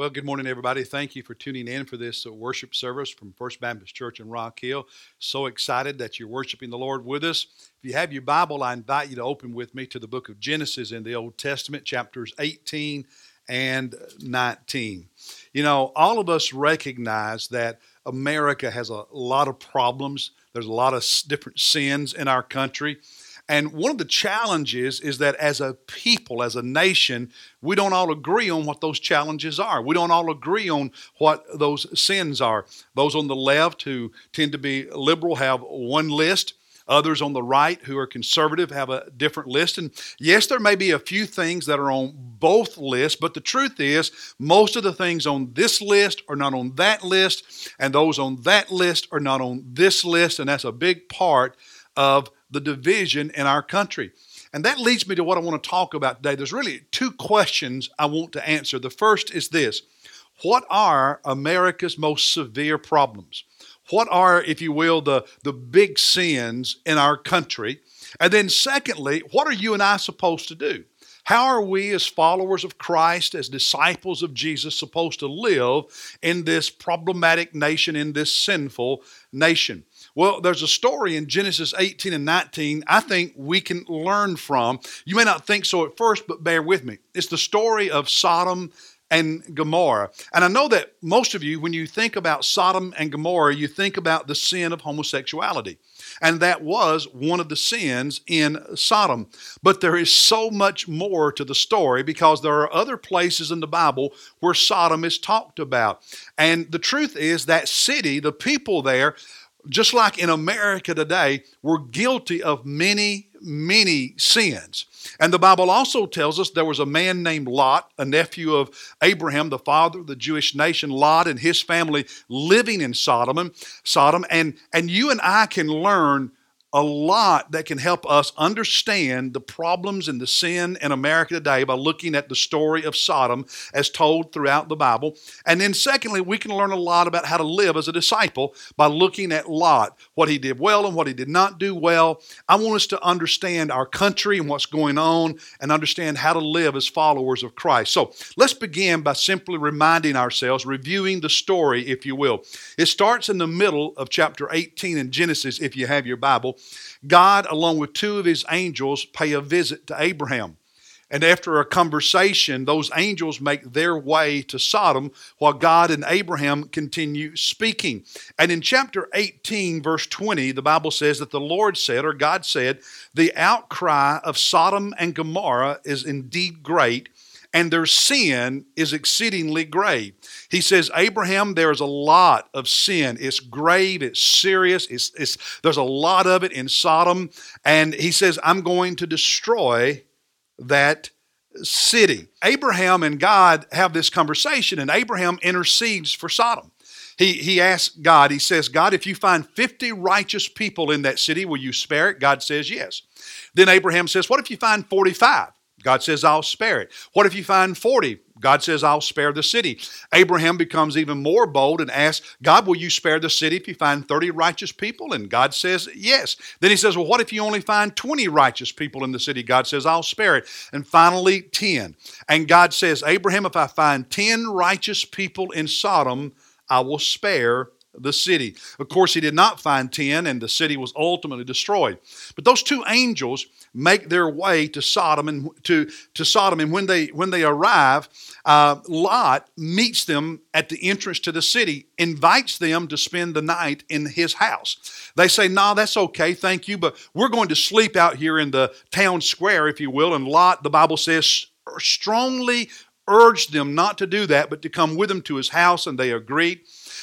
Well, good morning, everybody. Thank you for tuning in for this uh, worship service from First Baptist Church in Rock Hill. So excited that you're worshiping the Lord with us. If you have your Bible, I invite you to open with me to the book of Genesis in the Old Testament, chapters 18 and 19. You know, all of us recognize that America has a lot of problems, there's a lot of different sins in our country. And one of the challenges is that as a people, as a nation, we don't all agree on what those challenges are. We don't all agree on what those sins are. Those on the left who tend to be liberal have one list. Others on the right who are conservative have a different list. And yes, there may be a few things that are on both lists, but the truth is, most of the things on this list are not on that list, and those on that list are not on this list. And that's a big part of the division in our country. And that leads me to what I want to talk about today. There's really two questions I want to answer. The first is this What are America's most severe problems? What are, if you will, the, the big sins in our country? And then, secondly, what are you and I supposed to do? How are we, as followers of Christ, as disciples of Jesus, supposed to live in this problematic nation, in this sinful nation? Well, there's a story in Genesis 18 and 19 I think we can learn from. You may not think so at first, but bear with me. It's the story of Sodom and Gomorrah. And I know that most of you, when you think about Sodom and Gomorrah, you think about the sin of homosexuality. And that was one of the sins in Sodom. But there is so much more to the story because there are other places in the Bible where Sodom is talked about. And the truth is that city, the people there, just like in America today, we're guilty of many, many sins. And the Bible also tells us there was a man named Lot, a nephew of Abraham, the father of the Jewish nation, Lot and his family living in Sodom, Sodom, and, and you and I can learn a lot that can help us understand the problems and the sin in America today by looking at the story of Sodom as told throughout the Bible. And then, secondly, we can learn a lot about how to live as a disciple by looking at Lot, what he did well and what he did not do well. I want us to understand our country and what's going on and understand how to live as followers of Christ. So let's begin by simply reminding ourselves, reviewing the story, if you will. It starts in the middle of chapter 18 in Genesis, if you have your Bible. God, along with two of his angels, pay a visit to Abraham. And after a conversation, those angels make their way to Sodom while God and Abraham continue speaking. And in chapter 18, verse 20, the Bible says that the Lord said, or God said, the outcry of Sodom and Gomorrah is indeed great, and their sin is exceedingly grave. He says, Abraham, there's a lot of sin. It's grave, it's serious, it's, it's, there's a lot of it in Sodom. And he says, I'm going to destroy that city. Abraham and God have this conversation, and Abraham intercedes for Sodom. He, he asks God, he says, God, if you find 50 righteous people in that city, will you spare it? God says, yes. Then Abraham says, What if you find 45? God says, I'll spare it. What if you find 40? God says, I'll spare the city. Abraham becomes even more bold and asks, God, will you spare the city if you find 30 righteous people? And God says, Yes. Then he says, Well, what if you only find 20 righteous people in the city? God says, I'll spare it. And finally, 10. And God says, Abraham, if I find 10 righteous people in Sodom, I will spare the city. Of course, he did not find 10, and the city was ultimately destroyed. But those two angels make their way to Sodom and to, to Sodom. And when they when they arrive, uh, Lot meets them at the entrance to the city, invites them to spend the night in his house. They say, "No, nah, that's okay, thank you, but we're going to sleep out here in the town square, if you will." And Lot, the Bible says, strongly urged them not to do that, but to come with him to his house, and they agreed.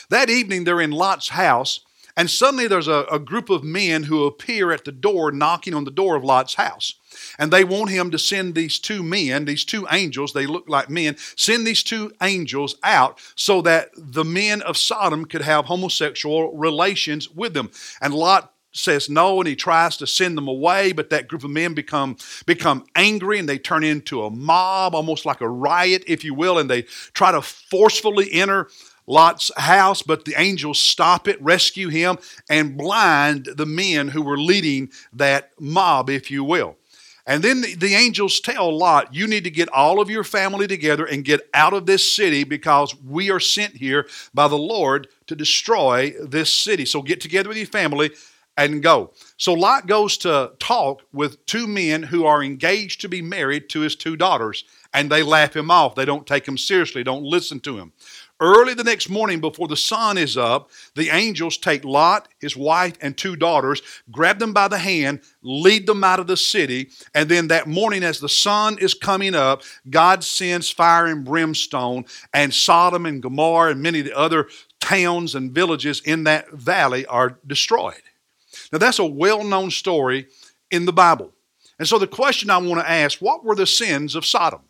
That evening, they're in Lot's house, and suddenly there's a, a group of men who appear at the door, knocking on the door of Lot's house. And they want him to send these two men, these two angels, they look like men, send these two angels out so that the men of Sodom could have homosexual relations with them. And Lot says no and he tries to send them away but that group of men become become angry and they turn into a mob almost like a riot if you will and they try to forcefully enter Lot's house, but the angels stop it, rescue him, and blind the men who were leading that mob, if you will. And then the, the, angels tell Lot, you need to get all of your family together and get out of this city because we are sent here by the Lord to destroy this city. So get together with your family and go. So Lot goes to talk with two men who are engaged to be married to his two daughters, and they laugh him off. They don't take him seriously, don't listen to him. Early the next morning, before the sun is up, the angels take Lot, his wife, and two daughters, grab them by the hand, lead them out of the city, and then that morning, as the sun is coming up, God sends fire and brimstone, and Sodom and Gomorrah and many of the other towns and villages in that valley are destroyed. Now, that's a well known story in the Bible. And so the question I want to ask what were the sins of Sodom?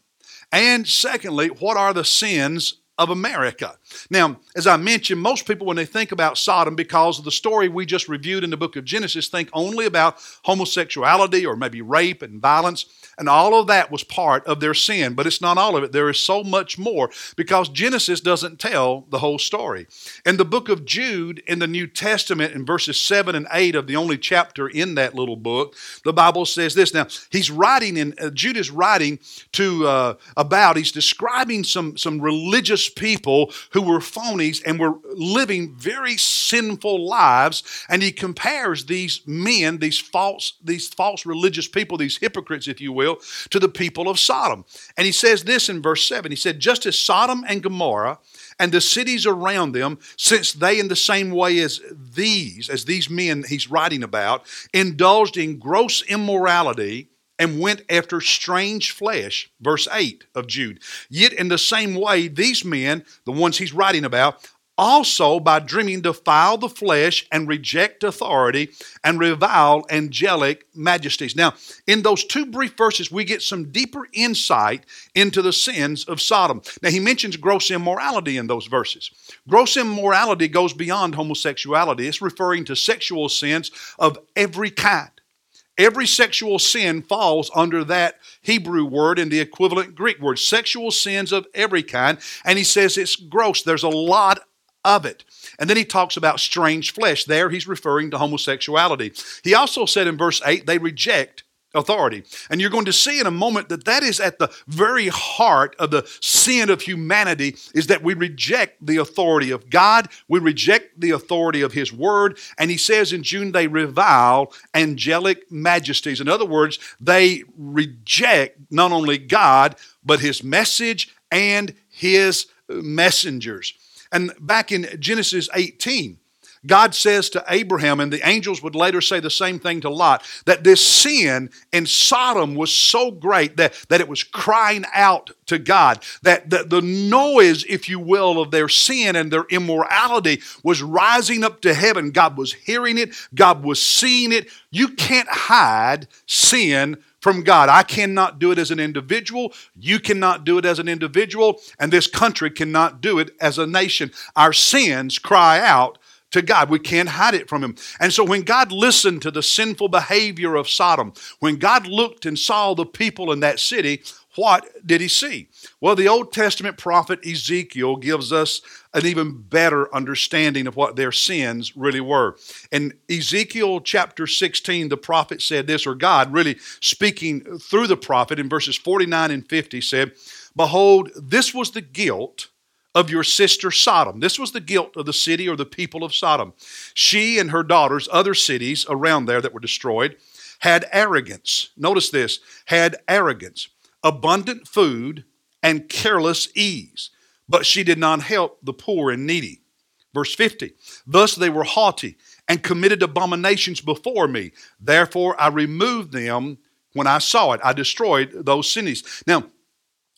And secondly, what are the sins of America. Now, as I mentioned, most people, when they think about Sodom, because of the story we just reviewed in the book of Genesis, think only about homosexuality or maybe rape and violence. And all of that was part of their sin, but it's not all of it. There is so much more because Genesis doesn't tell the whole story. In the book of Jude in the New Testament, in verses 7 and 8 of the only chapter in that little book, the Bible says this. Now, he's writing, in uh, Jude is writing to uh, about, he's describing some, some religious people who were phonies and were living very sinful lives. And he compares these men, these false, these false religious people, these hypocrites, if you will, to the people of Sodom. And he says this in verse 7 He said, Just as Sodom and Gomorrah and the cities around them, since they, in the same way as these, as these men he's writing about, indulged in gross immorality and went after strange flesh. Verse 8 of Jude. Yet, in the same way, these men, the ones he's writing about, also by dreaming defile the flesh and reject authority and revile angelic majesties. Now, in those two brief verses, we get some deeper insight into the sins of Sodom. Now, he mentions gross immorality in those verses. Gross immorality goes beyond homosexuality, it's referring to sexual sins of every kind. Every sexual sin falls under that Hebrew word and the equivalent Greek word. Sexual sins of every kind. And he says it's gross. There's a lot of it. And then he talks about strange flesh. There he's referring to homosexuality. He also said in verse 8, they reject authority. And you're going to see in a moment that that is at the very heart of the sin of humanity is that we reject the authority of God, we reject the authority of his word, and he says in Jude they revile angelic majesties. In other words, they reject not only God, but his message and his messengers. And back in Genesis 18, God says to Abraham, and the angels would later say the same thing to Lot, that this sin in Sodom was so great that, that it was crying out to God. That the, the noise, if you will, of their sin and their immorality was rising up to heaven. God was hearing it, God was seeing it. You can't hide sin from God. I cannot do it as an individual. You cannot do it as an individual. And this country cannot do it as a nation. Our sins cry out to God. We can't hide it from Him. And so when God listened to the sinful behavior of Sodom, when God looked and saw the people in that city, what did he see? Well, the Old Testament prophet Ezekiel gives us an even better understanding of what their sins really were. In Ezekiel chapter 16, the prophet said this, or God really speaking through the prophet in verses 49 and 50 said, Behold, this was the guilt of your sister Sodom. This was the guilt of the city or the people of Sodom. She and her daughters, other cities around there that were destroyed, had arrogance. Notice this had arrogance abundant food, and careless ease. But she did not help the poor and needy. Verse 50 Thus they were haughty and committed abominations before me. Therefore I removed them when I saw it. I destroyed those cities. Now,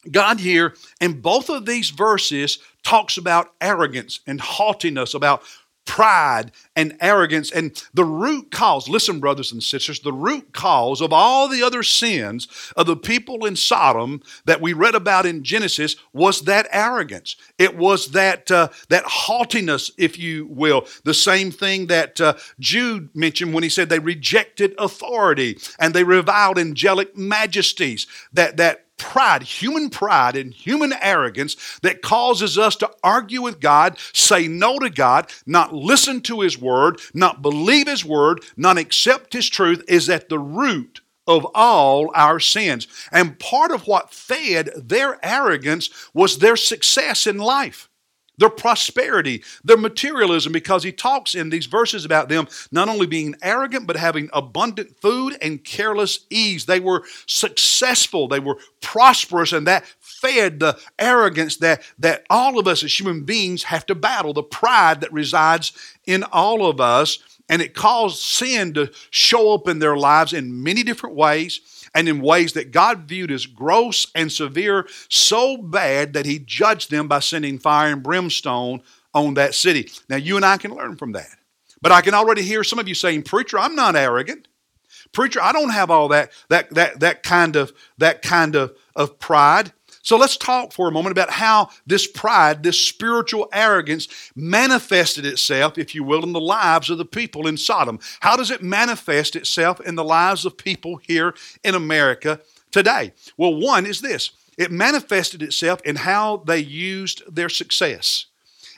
God here in both of these verses talks about arrogance and haughtiness, about pride and arrogance. And the root cause, listen, brothers and sisters, the root cause of all the other sins of the people in Sodom that we read about in Genesis was that arrogance. It was that, uh, that haughtiness, if you will. The same thing that uh, Jude mentioned when he said they rejected authority and they reviled angelic majesties. That, that pride, human pride, and human arrogance that causes us to argue with God, say no to God, not listen to His word, not believe His word, not accept His truth is at the root of all our sins. And part of what fed their arrogance was their success in life their prosperity, their materialism, because he talks in these verses about them not only being arrogant, but having abundant food and careless ease. They were successful, they were prosperous, and that fed the arrogance that, that all of us as human beings have to battle, the pride that resides in all of us. And it caused sin to show up in their lives in many different ways and in ways that God viewed as gross and severe, so bad that He judged them by sending fire and brimstone on that city. Now, you and I can learn from that. But I can already hear some of you saying, Preacher, I'm not arrogant. Preacher, I don't have all that, that, that, that kind of, that kind of, of pride. So let's talk for a moment about how this pride, this spiritual arrogance, manifested itself, if you will, in the lives of the people in Sodom. How does it manifest itself in the lives of people here in America today? Well, one is this it manifested itself in how they used their success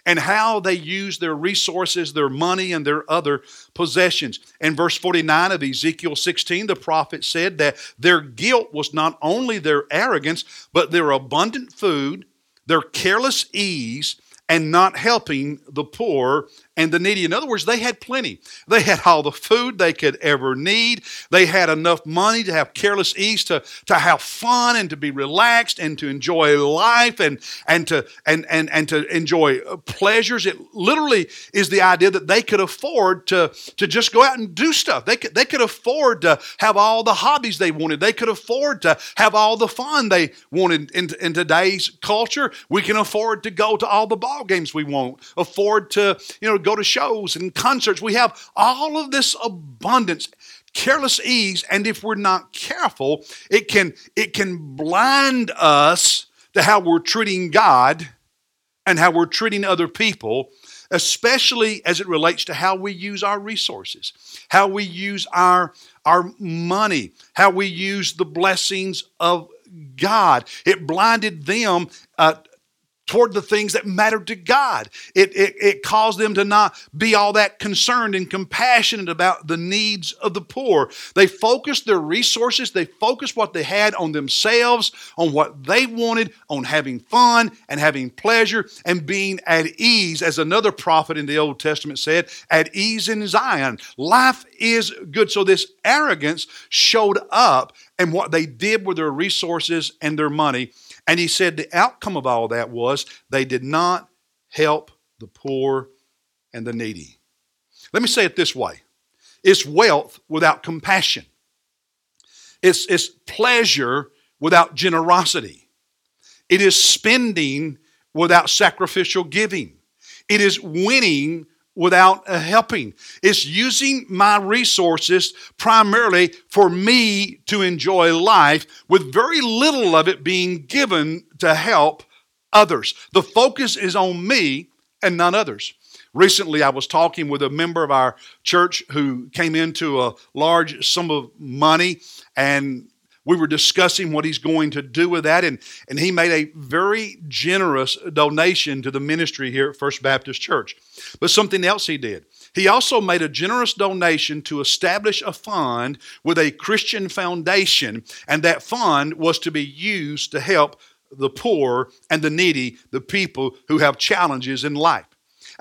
and how they use their resources, their money, and their other possessions. In verse 49 of Ezekiel 16, the prophet said that their guilt was not only their arrogance, but their abundant food, their careless ease, and not helping the poor and the needy. In other words, they had plenty. They had all the food they could ever need. They had enough money to have careless ease, to, to have fun and to be relaxed and to enjoy life and, and, to, and, and, and to enjoy pleasures. It literally is the idea that they could afford to, to just go out and do stuff. They could, they could afford to have all the hobbies they wanted. They could afford to have all the fun they wanted in, in today's culture. We can afford to go to all the ball games we want, afford to, you know, go to shows and concerts. We have all of this abundance, careless ease, and if we're not careful, it can it can blind us to how we're treating God and how we're treating other people, especially as it relates to how we use our resources, how we use our our money, how we use the blessings of God. It blinded them uh, toward the things that mattered to God. It, it, it, caused them to not be all that concerned and compassionate about the needs of the poor. They focused their resources, they focused what they had on themselves, on what they wanted, on having fun and having pleasure and being at ease, as another prophet in the Old Testament said, at ease in Zion. Life is good. So this arrogance showed up, and what they did with their resources and their money. And he said the outcome of all that was they did not help the poor and the needy. Let me say it this way. It's wealth without compassion, it's, it's pleasure without generosity, it is spending without sacrificial giving, it is winning without helping. It's using my resources primarily for me to enjoy life, with very little of it being given to help others. The focus is on me and not others. Recently, I was talking with a member of our church who came into a large sum of money and we were discussing what he's going to do with that, and, and he made a very generous donation to the ministry here at First Baptist Church. But something else he did. He also made a generous donation to establish a fund with a Christian foundation, and that fund was to be used to help the poor and the needy, the people who have challenges in life.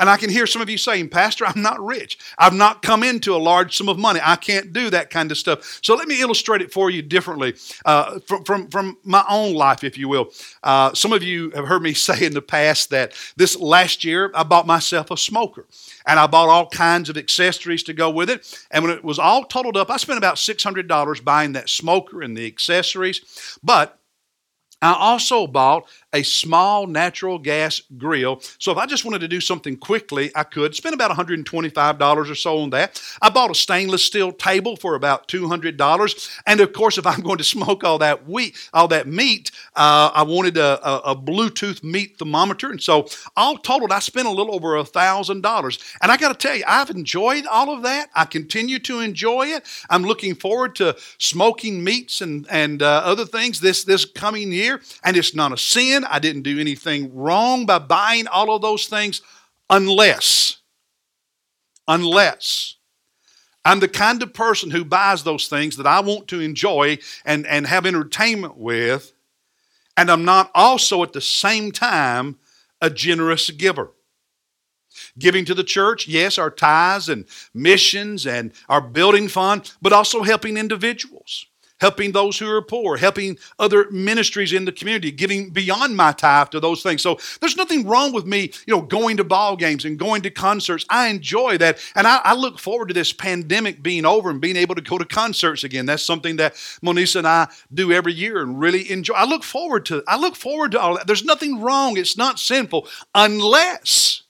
And I can hear some of you saying, Pastor, I'm not rich. I've not come into a large sum of money. I can't do that kind of stuff. So let me illustrate it for you differently uh, from, from, from my own life, if you will. Uh, some of you have heard me say in the past that this last year I bought myself a smoker and I bought all kinds of accessories to go with it. And when it was all totaled up, I spent about $600 buying that smoker and the accessories. But I also bought a small natural gas grill. So if I just wanted to do something quickly, I could spend about $125 or so on that. I bought a stainless steel table for about $200. And of course, if I'm going to smoke all that wheat, all that meat, uh, I wanted a, a, a, Bluetooth meat thermometer. And so all totaled, I spent a little over a $1,000. And I got to tell you, I've enjoyed all of that. I continue to enjoy it. I'm looking forward to smoking meats and, and uh, other things this, this coming year. And it's not a sin sin. I didn't do anything wrong by buying all of those things unless, unless I'm the kind of person who buys those things that I want to enjoy and, and have entertainment with, and I'm not also at the same time a generous giver. Giving to the church, yes, our tithes and missions and our building fund, but also helping individuals helping those who are poor, helping other ministries in the community, giving beyond my tithe to those things. So there's nothing wrong with me, you know, going to ball games and going to concerts. I enjoy that. And I, I look forward to this pandemic being over and being able to go to concerts again. That's something that Monisa and I do every year and really enjoy. I look forward to I look forward to all that. There's nothing wrong. It's not sinful unless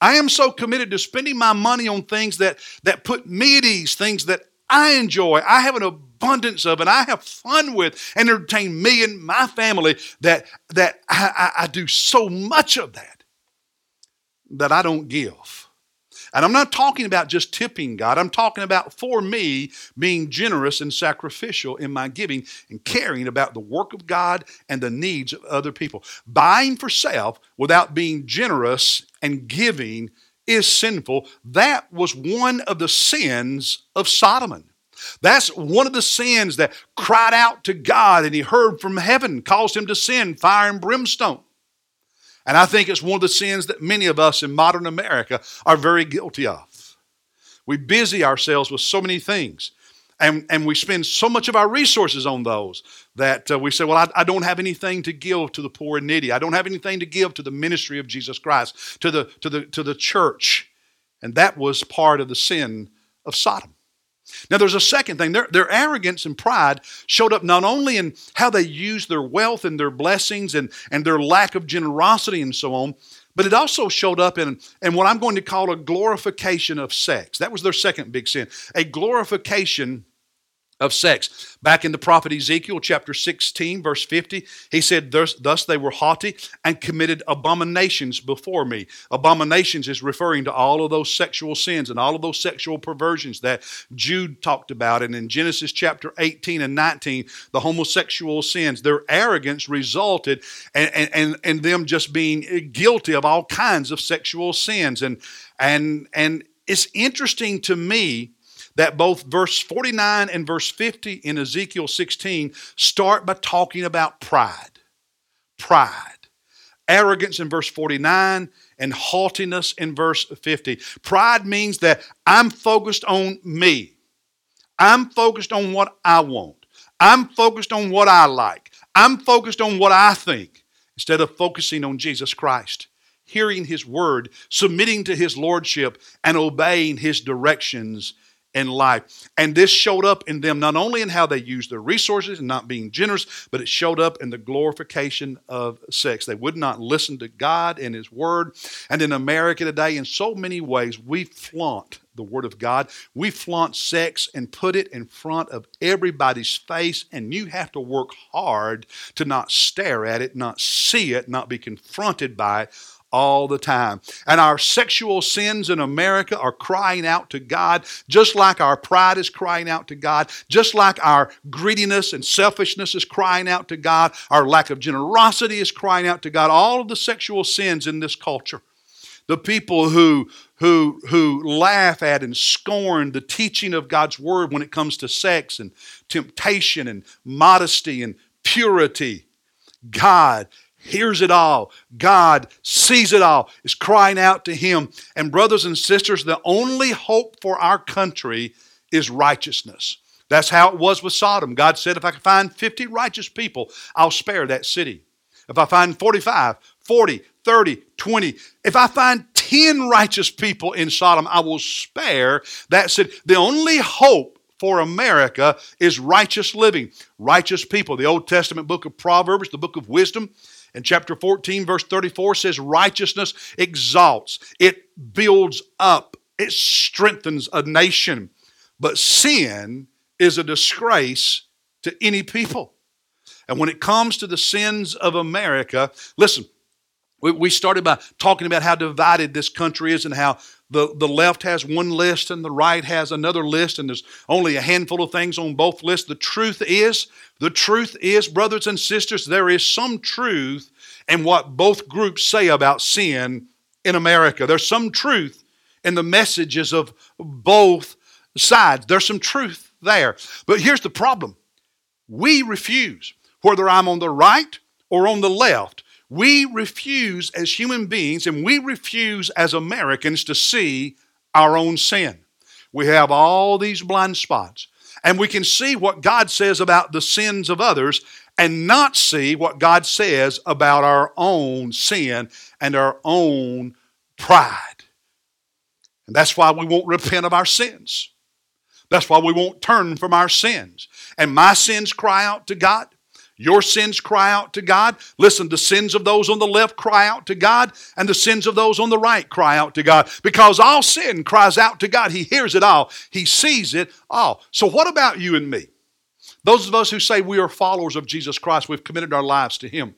I am so committed to spending my money on things that that put me at ease, things that I enjoy. I have an abundance of and I have fun with entertain me and my family that, that I, I, I do so much of that that I don't give. And I'm not talking about just tipping God. I'm talking about for me being generous and sacrificial in my giving and caring about the work of God and the needs of other people. Buying for self without being generous and giving is sinful. That was one of the sins of Sodom. That's one of the sins that cried out to God and he heard from heaven, caused him to sin, fire and brimstone. And I think it's one of the sins that many of us in modern America are very guilty of. We busy ourselves with so many things. And, and we spend so much of our resources on those that uh, we say, Well, I, I, don't have anything to give to the poor and needy. I don't have anything to give to the ministry of Jesus Christ, to the, to the, to the church. And that was part of the sin of Sodom. Now, there's a second thing. Their, their arrogance and pride showed up not only in how they used their wealth and their blessings and, and their lack of generosity and so on, but it also showed up in, in what I'm going to call a glorification of sex. That was their second big sin. A glorification of sex. Back in the prophet Ezekiel chapter 16, verse 50, he said, Thus, thus they were haughty and committed abominations before me. Abominations is referring to all of those sexual sins and all of those sexual perversions that Jude talked about. And in Genesis chapter 18 and 19, the homosexual sins, their arrogance resulted in, in, in them just being guilty of all kinds of sexual sins. And, and, and it's interesting to me that both verse 49 and verse 50 in Ezekiel 16 start by talking about pride. Pride. Arrogance in verse 49 and haughtiness in verse 50. Pride means that I'm focused on me. I'm focused on what I want. I'm focused on what I like. I'm focused on what I think instead of focusing on Jesus Christ, hearing His word, submitting to His lordship, and obeying His directions in life. And this showed up in them not only in how they used their resources and not being generous, but it showed up in the glorification of sex. They would not listen to God and His Word. And in America today, in so many ways, we flaunt the Word of God. We flaunt sex and put it in front of everybody's face, and you have to work hard to not stare at it, not see it, not be confronted by it all the time. And our sexual sins in America are crying out to God, just like our pride is crying out to God, just like our greediness and selfishness is crying out to God, our lack of generosity is crying out to God. All of the sexual sins in this culture. The people who, who, who laugh at and scorn the teaching of God's word when it comes to sex and temptation and modesty and purity. God hears it all. God sees it all, is crying out to Him. And, brothers and sisters, the only hope for our country is righteousness. That's how it was with Sodom. God said, if I can find 50 righteous people, I'll spare that city. If I find 45, 40, 30, 20, if I find 10 righteous people in Sodom, I will spare that city. The only hope for America is righteous living, righteous people. The Old Testament book of Proverbs, the book of wisdom, and chapter 14, verse 34 says, Righteousness exalts, it builds up, it strengthens a nation. But sin is a disgrace to any people. And when it comes to the sins of America, listen, we started by talking about how divided this country is and how the, the left has one list and the right has another list, and there's only a handful of things on both lists. The truth is, the truth is, brothers and sisters, there is some truth in what both groups say about sin in America. There's some truth in the messages of both sides. There's some truth there. But here's the problem we refuse, whether I'm on the right or on the left, we refuse as human beings and we refuse as Americans to see our own sin. We have all these blind spots. And we can see what God says about the sins of others and not see what God says about our own sin and our own pride. And that's why we won't repent of our sins. That's why we won't turn from our sins. And my sins cry out to God. Your sins cry out to God. Listen, the sins of those on the left cry out to God, and the sins of those on the right cry out to God. Because all sin cries out to God. He hears it all, He sees it all. So, what about you and me? Those of us who say we are followers of Jesus Christ, we've committed our lives to Him.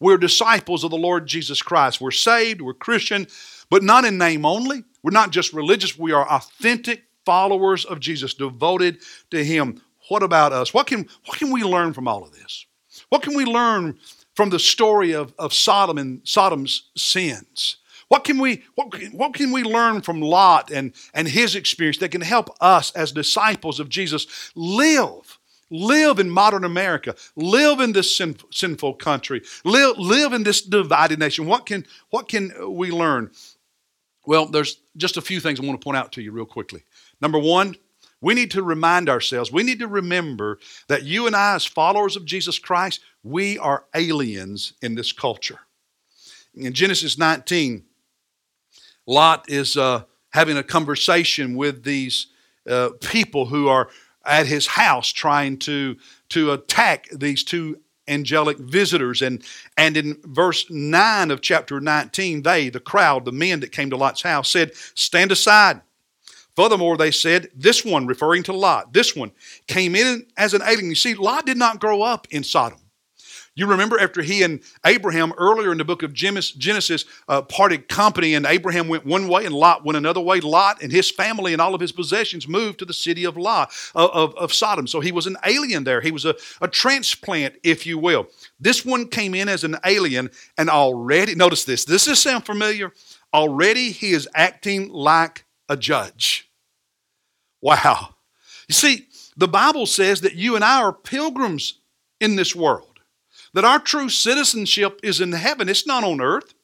We're disciples of the Lord Jesus Christ. We're saved, we're Christian, but not in name only. We're not just religious, we are authentic followers of Jesus, devoted to Him. What about us? What can, what can we learn from all of this? What can we learn from the story of, of Sodom and Sodom's sins? What can we what, what can we learn from Lot and, and his experience that can help us as disciples of Jesus live? Live in modern America. Live in this sin, sinful country. Live, live in this divided nation. What can, what can we learn? Well, there's just a few things I want to point out to you real quickly. Number one, we need to remind ourselves, we need to remember that you and I, as followers of Jesus Christ, we are aliens in this culture. In Genesis 19, Lot is uh, having a conversation with these uh, people who are at his house trying to, to attack these two angelic visitors. And, and in verse 9 of chapter 19, they, the crowd, the men that came to Lot's house, said, Stand aside. Furthermore, they said, this one, referring to Lot, this one came in as an alien. You see, Lot did not grow up in Sodom. You remember after he and Abraham earlier in the book of Genesis uh, parted company, and Abraham went one way and Lot went another way. Lot and his family and all of his possessions moved to the city of Lot of, of, of Sodom. So he was an alien there. He was a, a transplant, if you will. This one came in as an alien, and already notice this. Does this sound familiar? Already he is acting like a judge. Wow. You see, the Bible says that you and I are pilgrims in this world, that our true citizenship is in heaven, it's not on earth.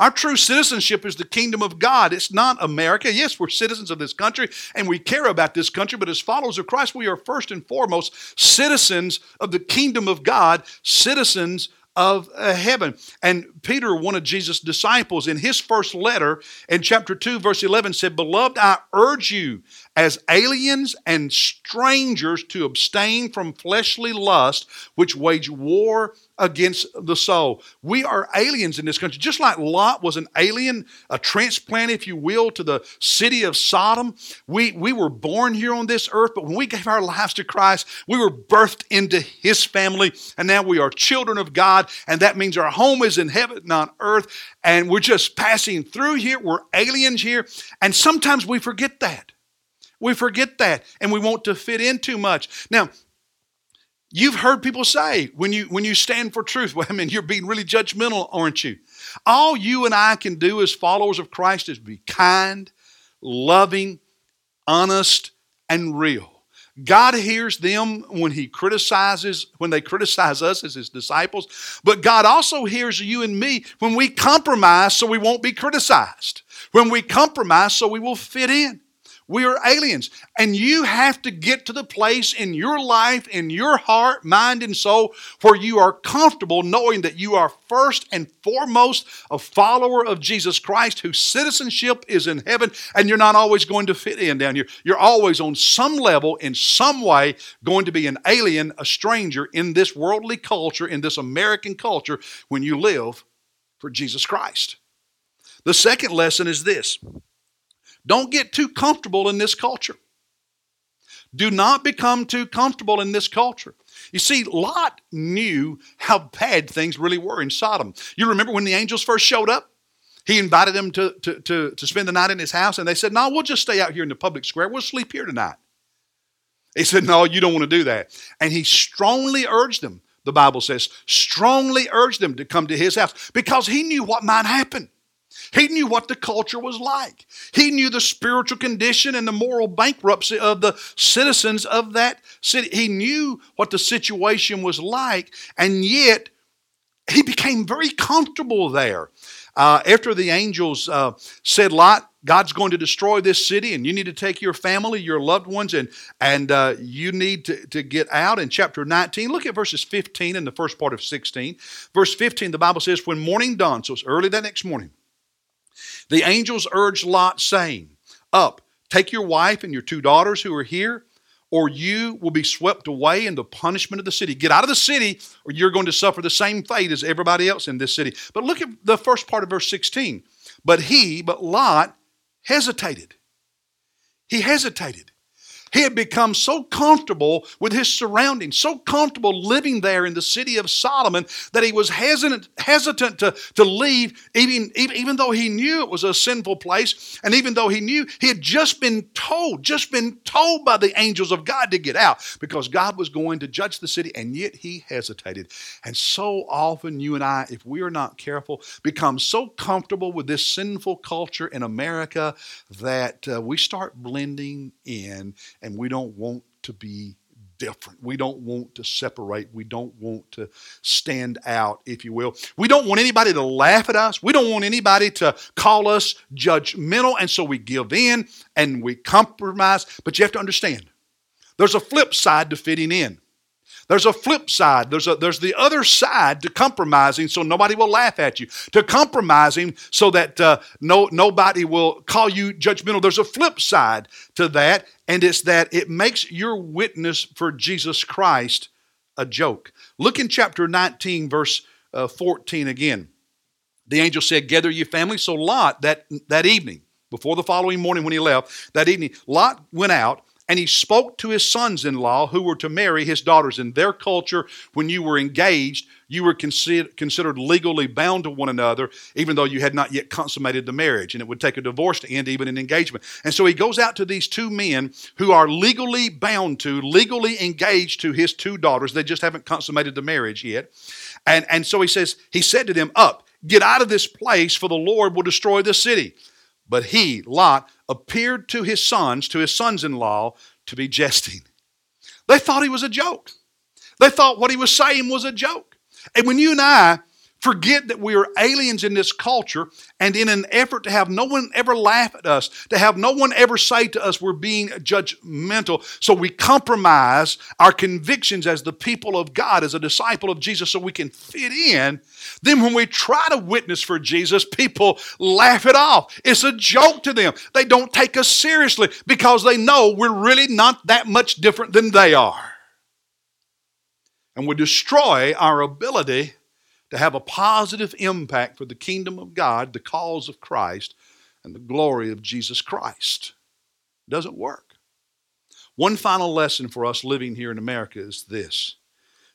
Our true citizenship is the kingdom of God. It's not America. Yes, we're citizens of this country and we care about this country, but as followers of Christ, we are first and foremost citizens of the kingdom of God, citizens of uh, heaven. And Peter, one of Jesus' disciples, in his first letter in chapter 2, verse 11, said, Beloved, I urge you as aliens and strangers to abstain from fleshly lust, which wage war against the soul. We are aliens in this country. Just like Lot was an alien, a transplant, if you will, to the city of Sodom. We, we were born here on this earth, but when we gave our lives to Christ, we were birthed into his family, and now we are children of God, and that means our home is in heaven, not earth, and we're just passing through here. We're aliens here, and sometimes we forget that. We forget that and we want to fit in too much. Now, you've heard people say when you when you stand for truth, well, I mean, you're being really judgmental, aren't you? All you and I can do as followers of Christ is be kind, loving, honest, and real. God hears them when he criticizes, when they criticize us as his disciples, but God also hears you and me when we compromise so we won't be criticized, when we compromise so we will fit in. We are aliens. And you have to get to the place in your life, in your heart, mind, and soul where you are comfortable knowing that you are first and foremost a follower of Jesus Christ whose citizenship is in heaven, and you're not always going to fit in down here. You're always on some level, in some way, going to be an alien, a stranger in this worldly culture, in this American culture, when you live for Jesus Christ. The second lesson is this don't get too comfortable in this culture. Do not become too comfortable in this culture. You see, Lot knew how bad things really were in Sodom. You remember when the angels first showed up? He invited them to, to, to, to spend the night in his house, and they said, No, we'll just stay out here in the public square. We'll sleep here tonight. He said, No, you don't want to do that. And he strongly urged them, the Bible says, strongly urged them to come to his house because he knew what might happen. He knew what the culture was like. He knew the spiritual condition and the moral bankruptcy of the citizens of that city. He knew what the situation was like, and yet he became very comfortable there. Uh, after the angels uh, said, Lot, God's going to destroy this city, and you need to take your family, your loved ones, and, and uh, you need to, to get out. In chapter 19, look at verses 15 and the first part of 16. Verse 15, the Bible says, When morning dawned, so it's early that next morning, the angels urged Lot, saying, Up, take your wife and your two daughters who are here, or you will be swept away in the punishment of the city. Get out of the city, or you're going to suffer the same fate as everybody else in this city. But look at the first part of verse 16. But he, but Lot, hesitated. He hesitated. He had become so comfortable with his surroundings, so comfortable living there in the city of Sodom that he was hesitant, hesitant to, to leave, even, even, though he knew it was a sinful place, and even though he knew he had just been told, just been told by the angels of God to get out because God was going to judge the city, and yet he hesitated. And so often, you and I, if we are not careful, become so comfortable with this sinful culture in America that uh, we start blending in and we don't want to be different. We don't want to separate. We don't want to stand out, if you will. We don't want anybody to laugh at us. We don't want anybody to call us judgmental. And so we give in and we compromise. But you have to understand there's a flip side to fitting in. There's a flip side. There's, a, there's the other side to compromising so nobody will laugh at you, to compromising so that uh, no, nobody will call you judgmental. There's a flip side to that, and it's that it makes your witness for Jesus Christ a joke. Look in chapter 19, verse uh, 14 again. The angel said, Gather your family. So Lot, that, that evening, before the following morning when he left, that evening, Lot went out and he spoke to his sons in law who were to marry his daughters. In their culture, when you were engaged, you were considered legally bound to one another, even though you had not yet consummated the marriage. And it would take a divorce to end even an engagement. And so he goes out to these two men who are legally bound to, legally engaged to his two daughters. They just haven't consummated the marriage yet. And, and so he says, he said to them, Up, get out of this place, for the Lord will destroy the city. But he, Lot, appeared to his sons, to his sons in law, to be jesting. They thought he was a joke. They thought what he was saying was a joke. And when you and I forget that we are aliens in this culture, and in an effort to have no one ever laugh at us, to have no one ever say to us we're being judgmental, so we compromise our convictions as the people of God, as a disciple of Jesus, so we can fit in. Then, when we try to witness for Jesus, people laugh it off. It's a joke to them. They don't take us seriously because they know we're really not that much different than they are. And we destroy our ability to have a positive impact for the kingdom of God, the cause of Christ, and the glory of Jesus Christ. It doesn't work. One final lesson for us living here in America is this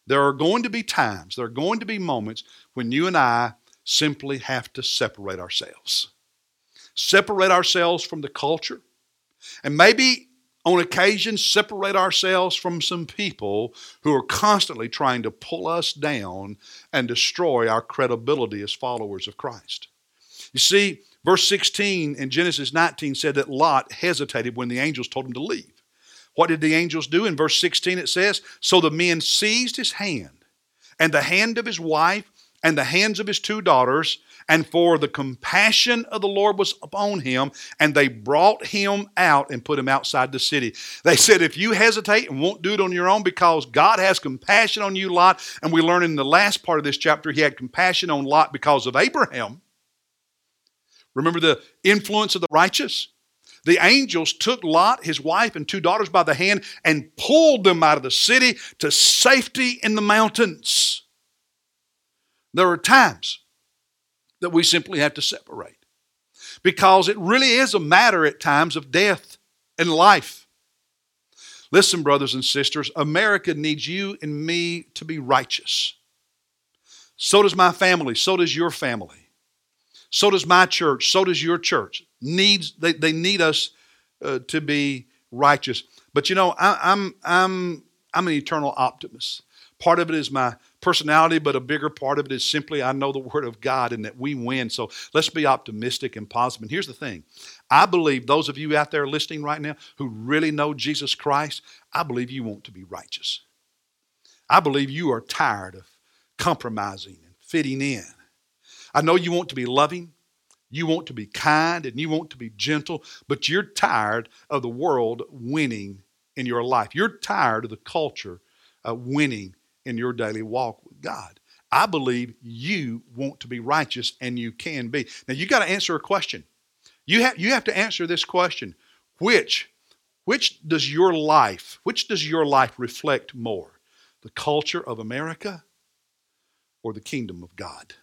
there are going to be times, there are going to be moments when you and I simply have to separate ourselves. Separate ourselves from the culture. And maybe on occasion separate ourselves from some people who are constantly trying to pull us down and destroy our credibility as followers of Christ. You see, verse 16 in Genesis 19 said that Lot hesitated when the angels told him to leave. What did the angels do? In verse 16 it says, So the men seized his hand and the hand of his wife and the hands of his two daughters and for the compassion of the Lord was upon him, and they brought him out and put him outside the city. They said, If you hesitate and won't do it on your own because God has compassion on you, Lot, and we learn in the last part of this chapter, he had compassion on Lot because of Abraham. Remember the influence of the righteous? The angels took Lot, his wife, and two daughters by the hand and pulled them out of the city to safety in the mountains. There are times that we simply have to separate. Because it really is a matter at times of death and life. Listen, brothers and sisters, America needs you and me to be righteous. So does my family, so does your family. So does my church, so does your church. Needs they, they need us uh, to be righteous. But you know, I, I'm I'm I'm an eternal optimist. Part of it is my personality, but a bigger part of it is simply I know the Word of God and that we win. So let's be optimistic and positive. And here's the thing I believe those of you out there listening right now who really know Jesus Christ, I believe you want to be righteous. I believe you are tired of compromising and fitting in. I know you want to be loving, you want to be kind, and you want to be gentle, but you're tired of the world winning in your life. You're tired of the culture uh, winning in your daily walk with God. I believe you want to be righteous and you can be. Now you got to answer a question. You have you have to answer this question. Which which does your life, which does your life reflect more? The culture of America or the kingdom of God?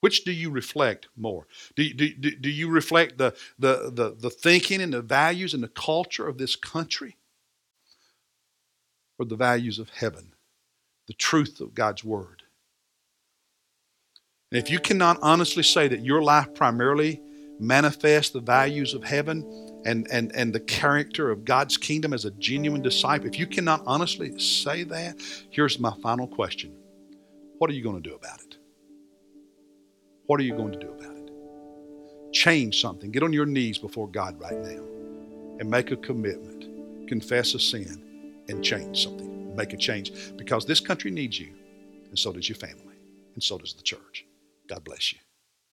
Which do you reflect more? Do, do, do, do you reflect the, the, the, the thinking and the values and the culture of this country? Or the values of heaven? The truth of God's Word. And if you cannot honestly say that your life primarily manifests the values of heaven and, and, and the character of God's kingdom as a genuine disciple, if you cannot honestly say that, here's my final question What are you going to do about it? What are you going to do about it? Change something. Get on your knees before God right now and make a commitment, confess a sin, and change something make a change because this country needs you, and so does your family, and so does the church. God bless you.